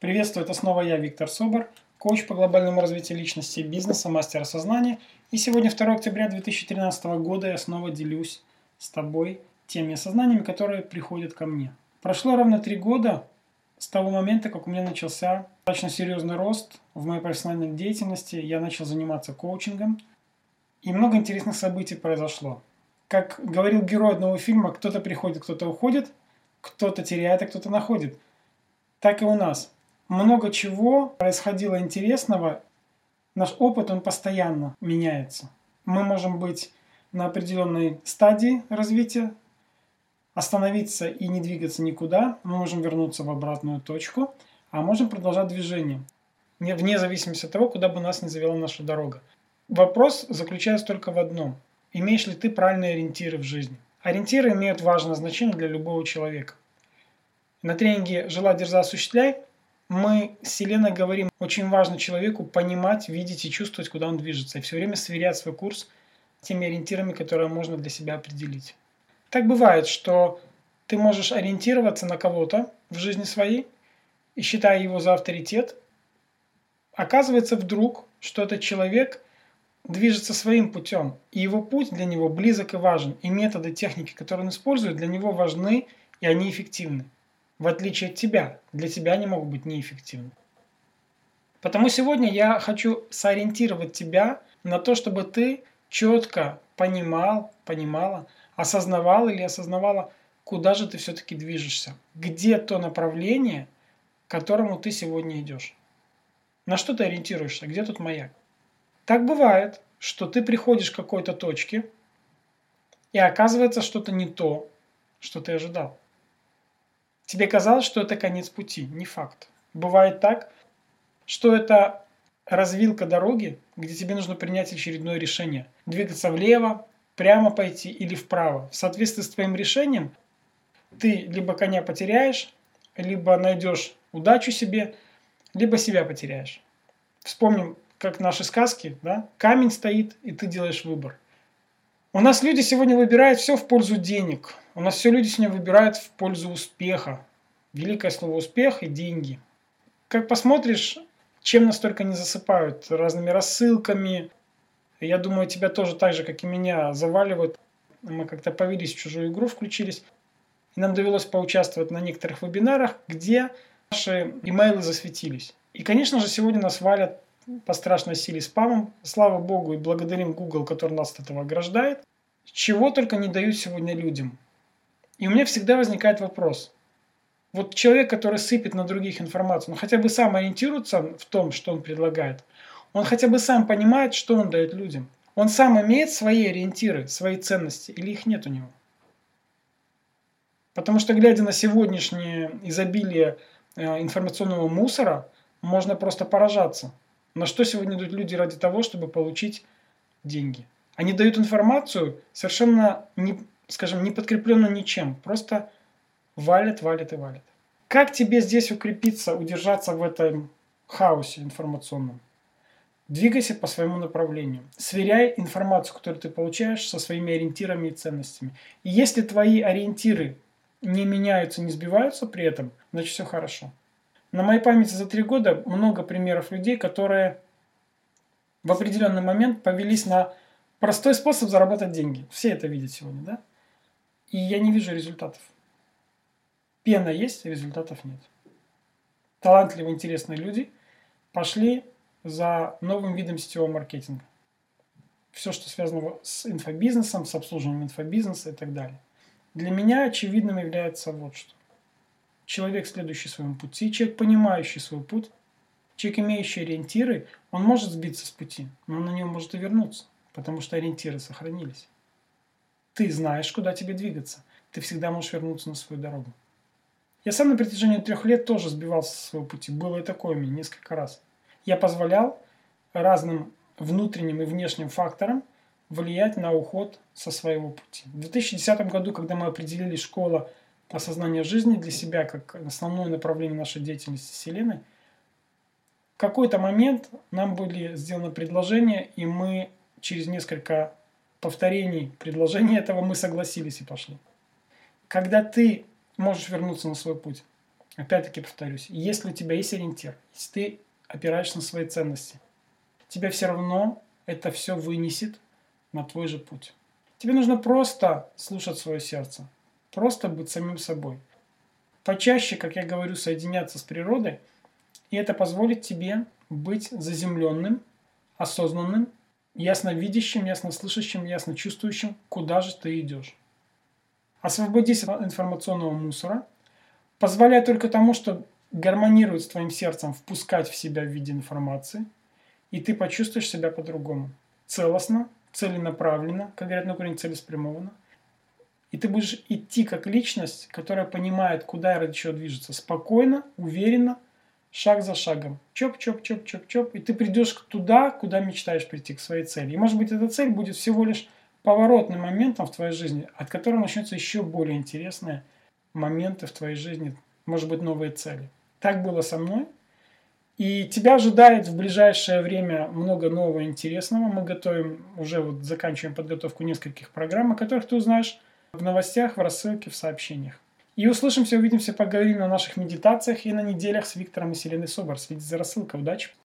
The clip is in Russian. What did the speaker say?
Приветствую, это снова я, Виктор Собор, коуч по глобальному развитию личности и бизнеса, мастер осознания. И сегодня 2 октября 2013 года я снова делюсь с тобой теми осознаниями, которые приходят ко мне. Прошло ровно три года с того момента, как у меня начался достаточно серьезный рост в моей профессиональной деятельности. Я начал заниматься коучингом, и много интересных событий произошло. Как говорил герой одного фильма, кто-то приходит, кто-то уходит, кто-то теряет, а кто-то находит. Так и у нас – много чего происходило интересного. Наш опыт, он постоянно меняется. Мы можем быть на определенной стадии развития, остановиться и не двигаться никуда. Мы можем вернуться в обратную точку, а можем продолжать движение, вне зависимости от того, куда бы нас ни завела наша дорога. Вопрос заключается только в одном. Имеешь ли ты правильные ориентиры в жизни? Ориентиры имеют важное значение для любого человека. На тренинге «Жила, дерза, осуществляй» мы с Селеной говорим, очень важно человеку понимать, видеть и чувствовать, куда он движется, и все время сверять свой курс теми ориентирами, которые можно для себя определить. Так бывает, что ты можешь ориентироваться на кого-то в жизни своей, и считая его за авторитет, оказывается вдруг, что этот человек движется своим путем, и его путь для него близок и важен, и методы, техники, которые он использует, для него важны, и они эффективны в отличие от тебя. Для тебя они могут быть неэффективны. Потому сегодня я хочу сориентировать тебя на то, чтобы ты четко понимал, понимала, осознавал или осознавала, куда же ты все-таки движешься, где то направление, к которому ты сегодня идешь. На что ты ориентируешься, где тут маяк. Так бывает, что ты приходишь к какой-то точке, и оказывается что-то не то, что ты ожидал. Тебе казалось, что это конец пути. Не факт. Бывает так, что это развилка дороги, где тебе нужно принять очередное решение. Двигаться влево, прямо пойти или вправо. В соответствии с твоим решением ты либо коня потеряешь, либо найдешь удачу себе, либо себя потеряешь. Вспомним, как наши сказки, да? Камень стоит, и ты делаешь выбор. У нас люди сегодня выбирают все в пользу денег. У нас все люди сегодня выбирают в пользу успеха. Великое слово успех и деньги. Как посмотришь, чем настолько не засыпают разными рассылками. Я думаю, тебя тоже так же, как и меня, заваливают. Мы как-то повелись в чужую игру, включились. И нам довелось поучаствовать на некоторых вебинарах, где наши имейлы засветились. И, конечно же, сегодня нас валят по страшной силе спамом. Слава Богу и благодарим Google, который нас от этого ограждает. Чего только не дают сегодня людям. И у меня всегда возникает вопрос. Вот человек, который сыпет на других информацию, он хотя бы сам ориентируется в том, что он предлагает. Он хотя бы сам понимает, что он дает людям. Он сам имеет свои ориентиры, свои ценности, или их нет у него. Потому что, глядя на сегодняшнее изобилие э, информационного мусора, можно просто поражаться. На что сегодня идут люди ради того, чтобы получить деньги? Они дают информацию совершенно, не, скажем, не подкрепленную ничем. Просто валят, валят и валят. Как тебе здесь укрепиться, удержаться в этом хаосе информационном? Двигайся по своему направлению. Сверяй информацию, которую ты получаешь, со своими ориентирами и ценностями. И если твои ориентиры не меняются, не сбиваются при этом, значит все хорошо. На моей памяти за три года много примеров людей, которые в определенный момент повелись на простой способ заработать деньги. Все это видят сегодня, да? И я не вижу результатов. Пена есть, результатов нет. Талантливые, интересные люди пошли за новым видом сетевого маркетинга. Все, что связано с инфобизнесом, с обслуживанием инфобизнеса и так далее. Для меня очевидным является вот что. Человек, следующий своему пути, человек, понимающий свой путь, человек, имеющий ориентиры, он может сбиться с пути, но он на него может и вернуться, потому что ориентиры сохранились. Ты знаешь, куда тебе двигаться. Ты всегда можешь вернуться на свою дорогу. Я сам на протяжении трех лет тоже сбивался со своего пути. Было и такое у меня несколько раз. Я позволял разным внутренним и внешним факторам влиять на уход со своего пути. В 2010 году, когда мы определили школа осознания жизни для себя как основное направление нашей деятельности с Еленой, в какой-то момент нам были сделаны предложения, и мы через несколько повторений предложения этого мы согласились и пошли. Когда ты можешь вернуться на свой путь. опять-таки повторюсь, если у тебя есть ориентир, если ты опираешься на свои ценности, тебя все равно это все вынесет на твой же путь. Тебе нужно просто слушать свое сердце, просто быть самим собой. Почаще, как я говорю, соединяться с природой, и это позволит тебе быть заземленным, осознанным, ясновидящим, яснослышащим, ясно чувствующим, куда же ты идешь. Освободись от информационного мусора, позволяй только тому, что гармонирует с твоим сердцем, впускать в себя в виде информации, и ты почувствуешь себя по-другому. Целостно, целенаправленно, как говорят на корень целеспрямованно. И ты будешь идти как личность, которая понимает, куда и ради чего движется. Спокойно, уверенно, шаг за шагом. Чоп, чоп, чоп, чоп, чоп. И ты придешь туда, куда мечтаешь прийти, к своей цели. И может быть эта цель будет всего лишь поворотным моментом в твоей жизни, от которого начнутся еще более интересные моменты в твоей жизни, может быть новые цели. Так было со мной. И тебя ожидает в ближайшее время много нового интересного. Мы готовим, уже вот заканчиваем подготовку нескольких программ, о которых ты узнаешь в новостях, в рассылке, в сообщениях. И услышимся, увидимся, поговорим на наших медитациях и на неделях с Виктором и Селеной Собор. Следите за рассылкой. Удачи!